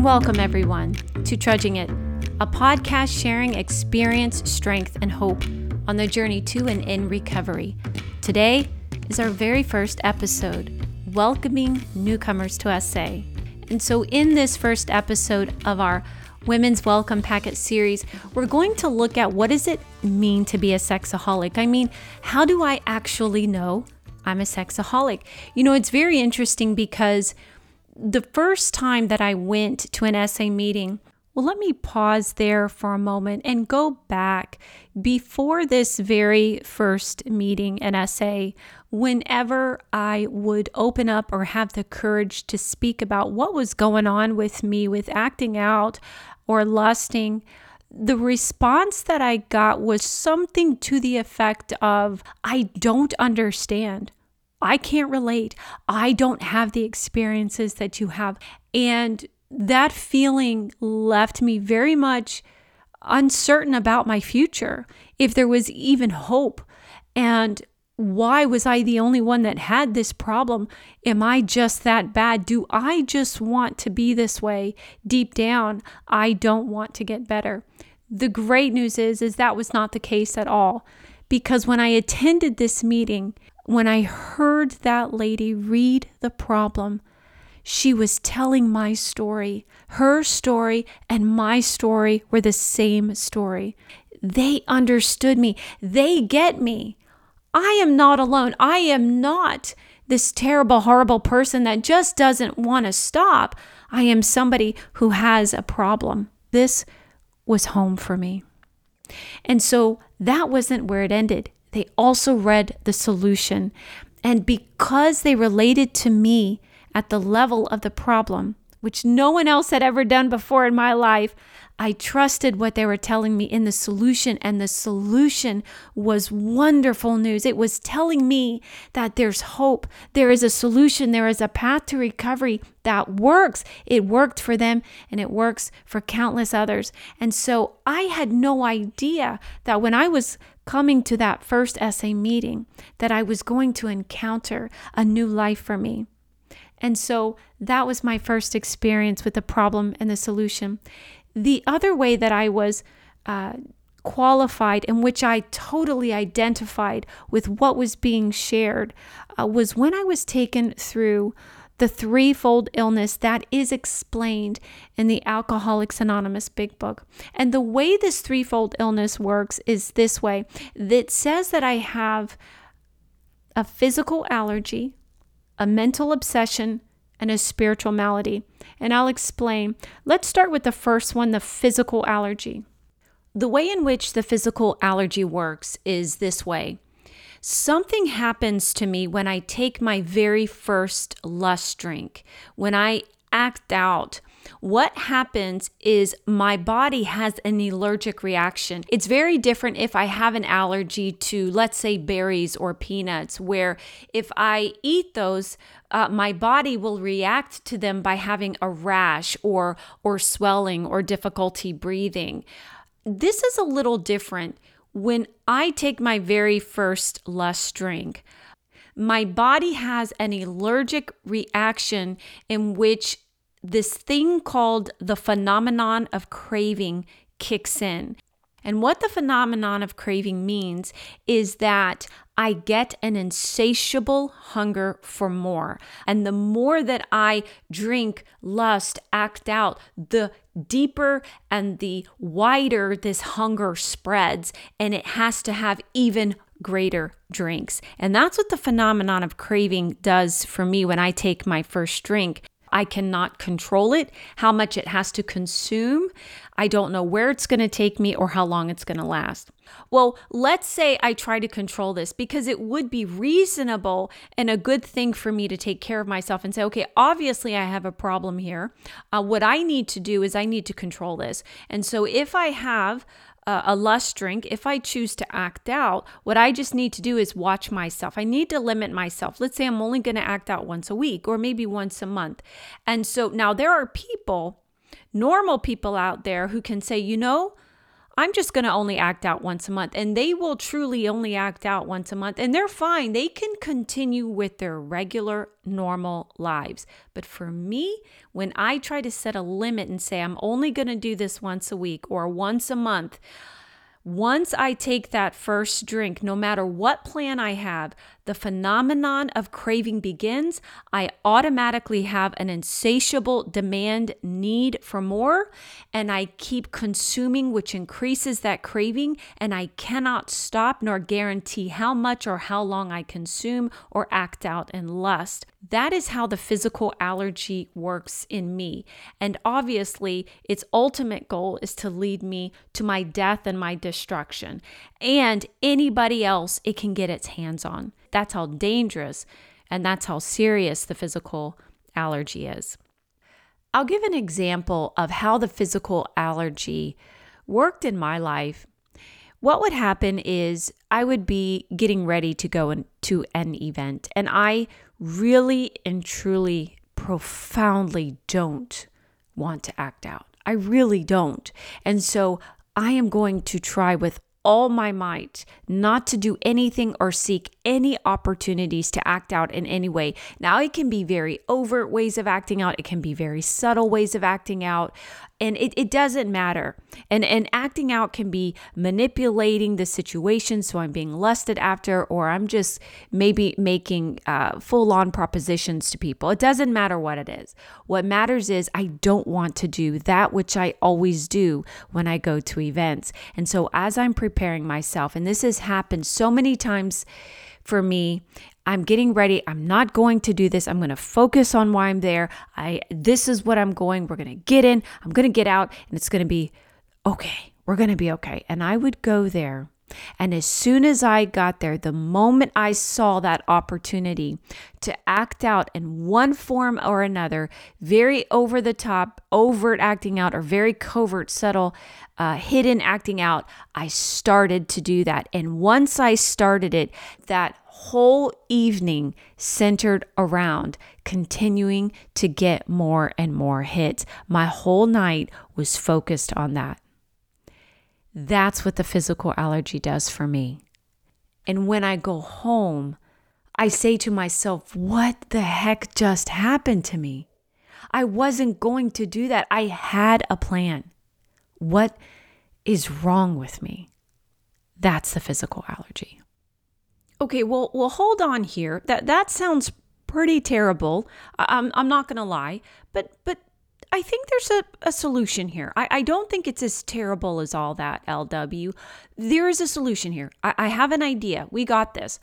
Welcome, everyone, to Trudging It, a podcast sharing experience, strength, and hope on the journey to and in recovery. Today is our very first episode, welcoming newcomers to SA. And so, in this first episode of our Women's Welcome Packet series, we're going to look at what does it mean to be a sexaholic? I mean, how do I actually know I'm a sexaholic? You know, it's very interesting because the first time that I went to an SA meeting, well, let me pause there for a moment and go back before this very first meeting and SA. Whenever I would open up or have the courage to speak about what was going on with me with acting out or lusting, the response that I got was something to the effect of, I don't understand. I can't relate. I don't have the experiences that you have. And that feeling left me very much uncertain about my future, if there was even hope. And why was I the only one that had this problem? Am I just that bad? Do I just want to be this way? Deep down, I don't want to get better. The great news is is that was not the case at all because when I attended this meeting, when I heard that lady read the problem, she was telling my story. Her story and my story were the same story. They understood me. They get me. I am not alone. I am not this terrible, horrible person that just doesn't want to stop. I am somebody who has a problem. This was home for me. And so that wasn't where it ended they also read the solution. And because they related to me at the level of the problem, which no one else had ever done before in my life, I trusted what they were telling me in the solution, and the solution was wonderful news. It was telling me that there's hope, there is a solution, there is a path to recovery that works. It worked for them, and it works for countless others. And so I had no idea that when I was coming to that first SA meeting, that I was going to encounter a new life for me. And so that was my first experience with the problem and the solution. The other way that I was uh, qualified, in which I totally identified with what was being shared, uh, was when I was taken through the threefold illness that is explained in the Alcoholics Anonymous Big Book. And the way this threefold illness works is this way it says that I have a physical allergy, a mental obsession, and a spiritual malady. And I'll explain. Let's start with the first one the physical allergy. The way in which the physical allergy works is this way something happens to me when I take my very first lust drink, when I act out what happens is my body has an allergic reaction. It's very different if I have an allergy to, let's say, berries or peanuts, where if I eat those, uh, my body will react to them by having a rash or or swelling or difficulty breathing. This is a little different when I take my very first lust drink. My body has an allergic reaction in which this thing called the phenomenon of craving kicks in. And what the phenomenon of craving means is that I get an insatiable hunger for more. And the more that I drink, lust, act out, the deeper and the wider this hunger spreads. And it has to have even greater drinks. And that's what the phenomenon of craving does for me when I take my first drink. I cannot control it, how much it has to consume. I don't know where it's going to take me or how long it's going to last. Well, let's say I try to control this because it would be reasonable and a good thing for me to take care of myself and say, okay, obviously I have a problem here. Uh, what I need to do is I need to control this. And so if I have a lust drink, if I choose to act out, what I just need to do is watch myself. I need to limit myself. Let's say I'm only going to act out once a week or maybe once a month. And so now there are people, normal people out there who can say, you know, I'm just going to only act out once a month. And they will truly only act out once a month. And they're fine. They can continue with their regular, normal lives. But for me, when I try to set a limit and say, I'm only going to do this once a week or once a month, once I take that first drink, no matter what plan I have, the phenomenon of craving begins. I automatically have an insatiable demand need for more, and I keep consuming, which increases that craving, and I cannot stop nor guarantee how much or how long I consume or act out in lust. That is how the physical allergy works in me. And obviously, its ultimate goal is to lead me to my death and my destruction. And anybody else it can get its hands on. That's how dangerous and that's how serious the physical allergy is. I'll give an example of how the physical allergy worked in my life. What would happen is I would be getting ready to go to an event, and I really and truly, profoundly don't want to act out. I really don't. And so I am going to try with all my might not to do anything or seek any opportunities to act out in any way. Now, it can be very overt ways of acting out, it can be very subtle ways of acting out and it, it doesn't matter. And and acting out can be manipulating the situation so i'm being lusted after or i'm just maybe making uh, full-on propositions to people. It doesn't matter what it is. What matters is i don't want to do that which i always do when i go to events. And so as i'm preparing myself and this has happened so many times for me I'm getting ready. I'm not going to do this. I'm going to focus on why I'm there. I this is what I'm going. We're going to get in. I'm going to get out and it's going to be okay. We're going to be okay. And I would go there. And as soon as I got there, the moment I saw that opportunity to act out in one form or another, very over the top, overt acting out, or very covert, subtle, uh, hidden acting out, I started to do that. And once I started it, that whole evening centered around continuing to get more and more hits. My whole night was focused on that. That's what the physical allergy does for me. And when I go home, I say to myself, what the heck just happened to me? I wasn't going to do that. I had a plan. What is wrong with me? That's the physical allergy. Okay, well, well, hold on here. That that sounds pretty terrible. I'm I'm not gonna lie, but but I think there's a, a solution here. I, I don't think it's as terrible as all that, LW. There is a solution here. I, I have an idea. We got this.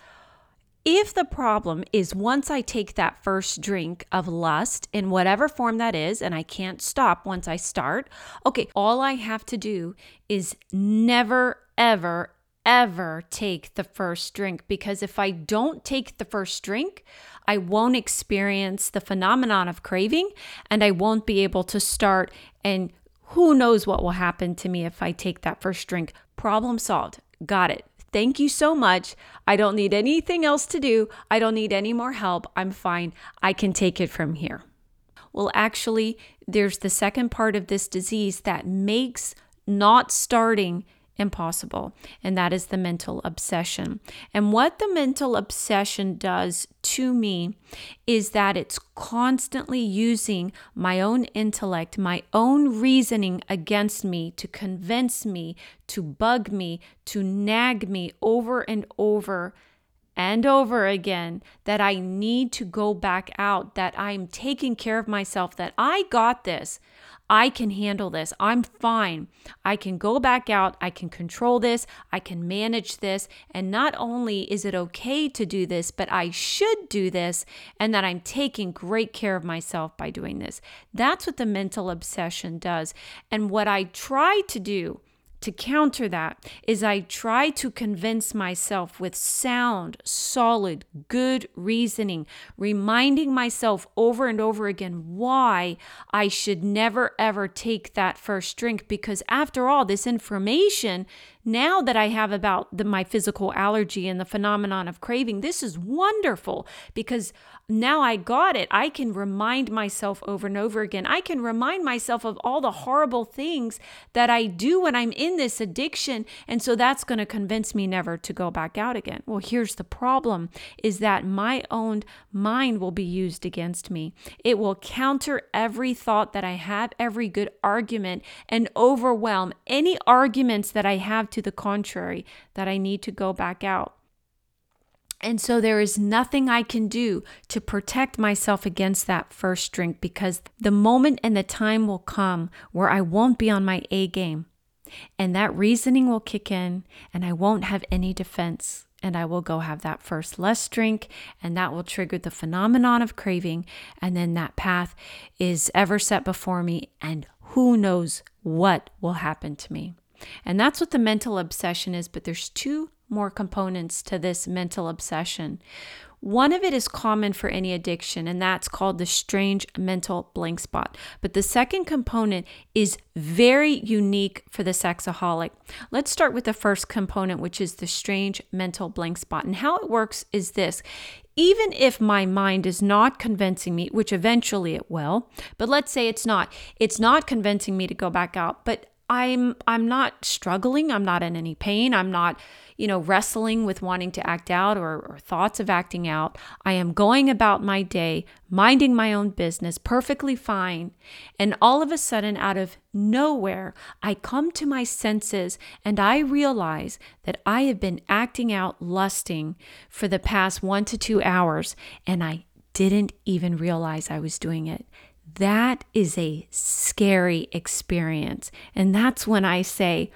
If the problem is once I take that first drink of lust in whatever form that is, and I can't stop once I start, okay, all I have to do is never, ever, ever take the first drink because if I don't take the first drink, I won't experience the phenomenon of craving and I won't be able to start. And who knows what will happen to me if I take that first drink? Problem solved. Got it. Thank you so much. I don't need anything else to do. I don't need any more help. I'm fine. I can take it from here. Well, actually, there's the second part of this disease that makes not starting impossible, and that is the mental obsession. And what the mental obsession does to me is that it's constantly using my own intellect, my own reasoning against me to convince me, to bug me, to nag me over and over and over again that I need to go back out, that I'm taking care of myself, that I got this. I can handle this. I'm fine. I can go back out. I can control this. I can manage this. And not only is it okay to do this, but I should do this and that I'm taking great care of myself by doing this. That's what the mental obsession does. And what I try to do to counter that is I try to convince myself with sound, solid, good reasoning, reminding myself over and over again why I should never ever take that first drink. Because after all, this information now that I have about the, my physical allergy and the phenomenon of craving, this is wonderful because now I got it. I can remind myself over and over again. I can remind myself of all the horrible things that I do when I'm in in this addiction. And so that's going to convince me never to go back out again. Well, here's the problem is that my own mind will be used against me. It will counter every thought that I have, every good argument, and overwhelm any arguments that I have to the contrary that I need to go back out. And so there is nothing I can do to protect myself against that first drink because the moment and the time will come where I won't be on my A game. And that reasoning will kick in and I won't have any defense. And I will go have that first less drink, and that will trigger the phenomenon of craving. And then that path is ever set before me, and who knows what will happen to me. And that's what the mental obsession is. But there's two more components to this mental obsession. One of it is common for any addiction, and that's called the strange mental blank spot. But the second component is very unique for the sexaholic. Let's start with the first component, which is the strange mental blank spot. And how it works is this even if my mind is not convincing me, which eventually it will, but let's say it's not, it's not convincing me to go back out, but I'm I'm not struggling, I'm not in any pain, I'm not you know, wrestling with wanting to act out or, or thoughts of acting out. I am going about my day, minding my own business, perfectly fine. And all of a sudden, out of nowhere, I come to my senses and I realize that I have been acting out lusting for the past one to two hours and I didn't even realize I was doing it. That is a scary experience. And that's when I say,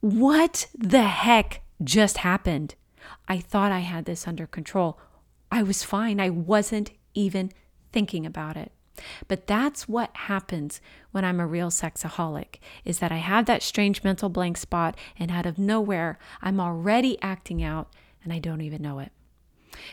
What the heck just happened. I thought I had this under control. I was fine. I wasn't even thinking about it. But that's what happens when I'm a real sexaholic is that I have that strange mental blank spot and out of nowhere I'm already acting out and I don't even know it.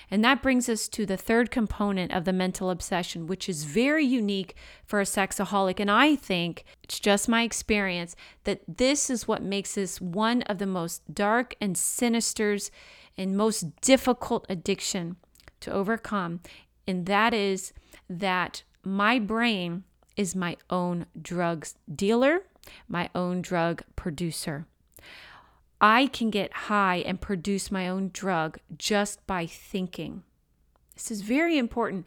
And that brings us to the third component of the mental obsession, which is very unique for a sexaholic. And I think it's just my experience that this is what makes this one of the most dark and sinisters and most difficult addiction to overcome. And that is that my brain is my own drugs dealer, my own drug producer. I can get high and produce my own drug just by thinking. This is very important.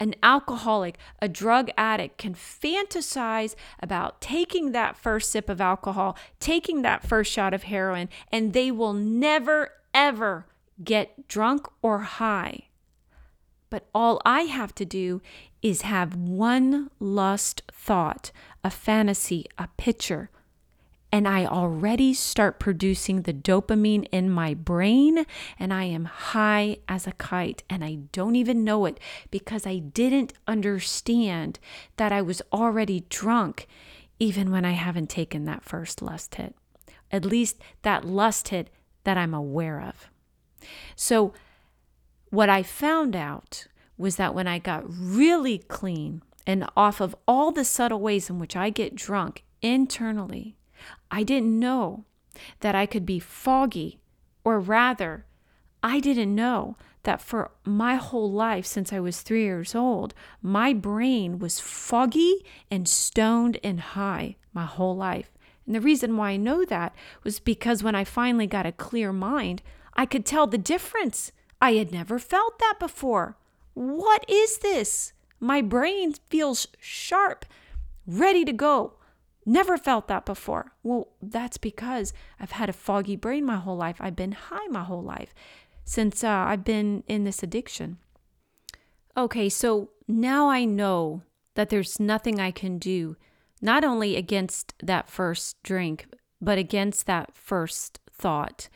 An alcoholic, a drug addict can fantasize about taking that first sip of alcohol, taking that first shot of heroin, and they will never, ever get drunk or high. But all I have to do is have one lust thought, a fantasy, a picture, and I already start producing the dopamine in my brain, and I am high as a kite, and I don't even know it because I didn't understand that I was already drunk, even when I haven't taken that first lust hit. At least that lust hit that I'm aware of. So, what I found out was that when I got really clean and off of all the subtle ways in which I get drunk internally, I didn't know that I could be foggy, or rather, I didn't know that for my whole life since I was three years old, my brain was foggy and stoned and high my whole life. And the reason why I know that was because when I finally got a clear mind, I could tell the difference. I had never felt that before. What is this? My brain feels sharp, ready to go. Never felt that before. Well, that's because I've had a foggy brain my whole life. I've been high my whole life since uh, I've been in this addiction. Okay, so now I know that there's nothing I can do, not only against that first drink, but against that first thought.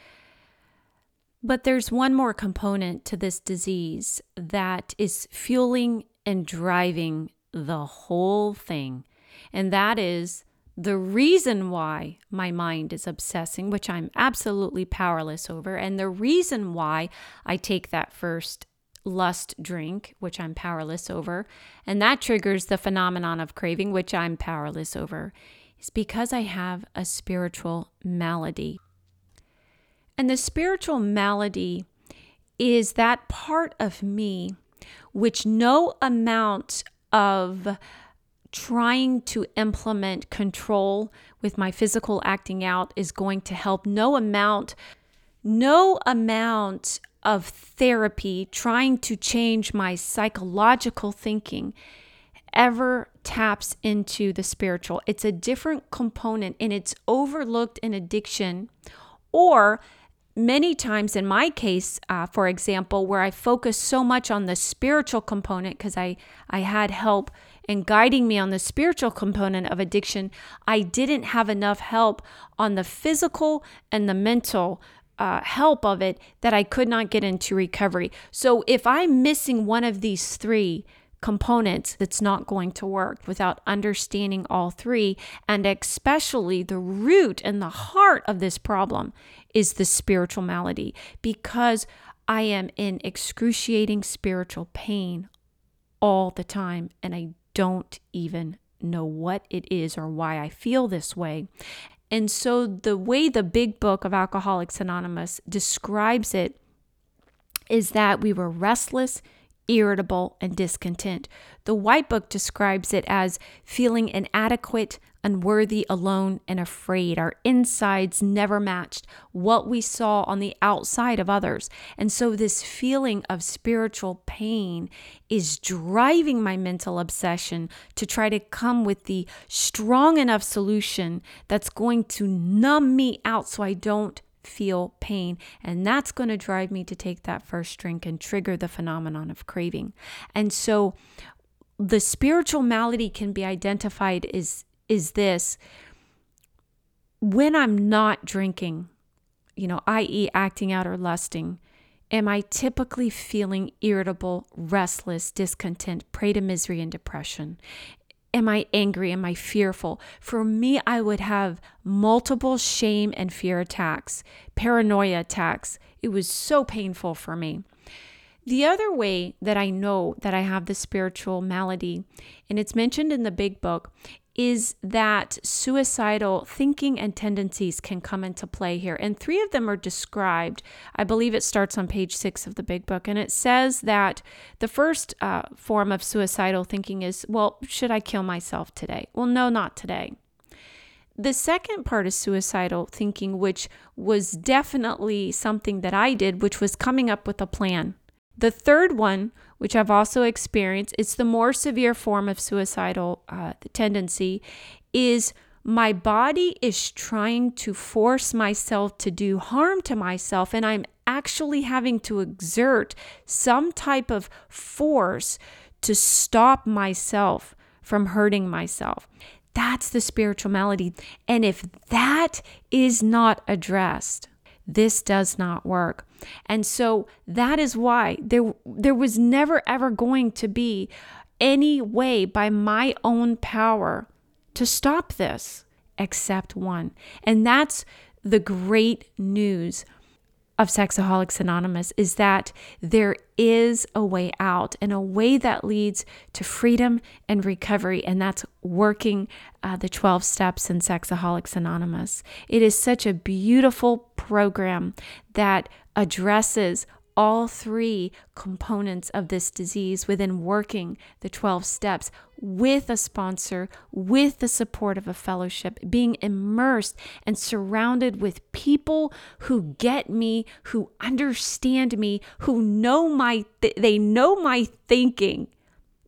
But there's one more component to this disease that is fueling and driving the whole thing, and that is the reason why my mind is obsessing, which I'm absolutely powerless over, and the reason why I take that first lust drink, which I'm powerless over, and that triggers the phenomenon of craving, which I'm powerless over, is because I have a spiritual malady. And the spiritual malady is that part of me which no amount of trying to implement control with my physical acting out is going to help. No amount, no amount of therapy trying to change my psychological thinking ever taps into the spiritual. It's a different component and it's overlooked in addiction or many times in my case uh, for example where i focused so much on the spiritual component because i i had help in guiding me on the spiritual component of addiction i didn't have enough help on the physical and the mental uh, help of it that i could not get into recovery so if i'm missing one of these three components that's not going to work without understanding all three. And especially the root and the heart of this problem is the spiritual malady because I am in excruciating spiritual pain all the time and I don't even know what it is or why I feel this way. And so, the way the big book of Alcoholics Anonymous describes it is that we were restless, irritable, and discontent. The White Book describes it as feeling inadequate, unworthy, alone, and afraid. Our insides never matched what we saw on the outside of others. And so, this feeling of spiritual pain is driving my mental obsession to try to come with the strong enough solution that's going to numb me out so I don't feel pain. And that's going to drive me to take that first drink and trigger the phenomenon of craving. And so the spiritual malady can be identified as is this when I'm not drinking, you know, i.e., acting out or lusting, am I typically feeling irritable, restless, discontent, prey to misery and depression? Am I angry? Am I fearful? For me, I would have multiple shame and fear attacks, paranoia attacks. It was so painful for me. The other way that I know that I have the spiritual malady, and it's mentioned in the big book, is that suicidal thinking and tendencies can come into play here. And three of them are described. I believe it starts on page six of the big book. And it says that the first uh, form of suicidal thinking is, well, should I kill myself today? Well, no, not today. The second part is suicidal thinking, which was definitely something that I did, which was coming up with a plan. The third one which I've also experienced, it's the more severe form of suicidal uh, tendency, is my body is trying to force myself to do harm to myself, and I'm actually having to exert some type of force to stop myself from hurting myself. That's the spiritual malady. And if that is not addressed, this does not work. And so that is why there there was never ever going to be any way by my own power to stop this except one. And that's the great news of Sexaholics Anonymous is that there is a way out and a way that leads to freedom and recovery, and that's working uh, the 12 steps in Sexaholics Anonymous. It is such a beautiful program that addresses all three components of this disease within working the 12 steps with a sponsor, with the support of a fellowship, being immersed and surrounded with people who get me, who understand me, who know my th- they know my thinking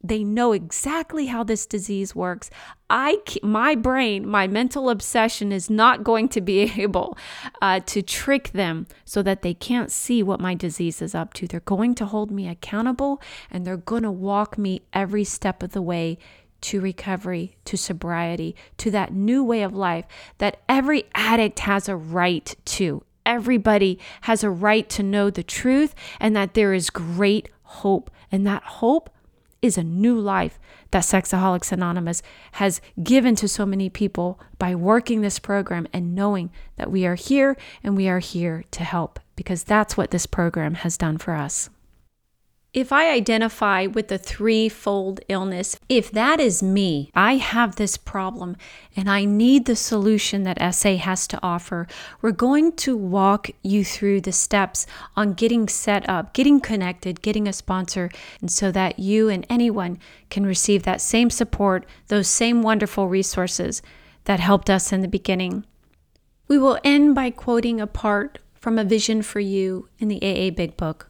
they know exactly how this disease works. I, my brain, my mental obsession is not going to be able uh, to trick them so that they can't see what my disease is up to. They're going to hold me accountable and they're going to walk me every step of the way to recovery, to sobriety, to that new way of life that every addict has a right to. Everybody has a right to know the truth and that there is great hope. And that hope is a new life that Sexaholics Anonymous has given to so many people by working this program and knowing that we are here and we are here to help because that's what this program has done for us. If I identify with the threefold illness, if that is me, I have this problem and I need the solution that SA has to offer, we're going to walk you through the steps on getting set up, getting connected, getting a sponsor, and so that you and anyone can receive that same support, those same wonderful resources that helped us in the beginning. We will end by quoting a part from a vision for you in the AA Big Book.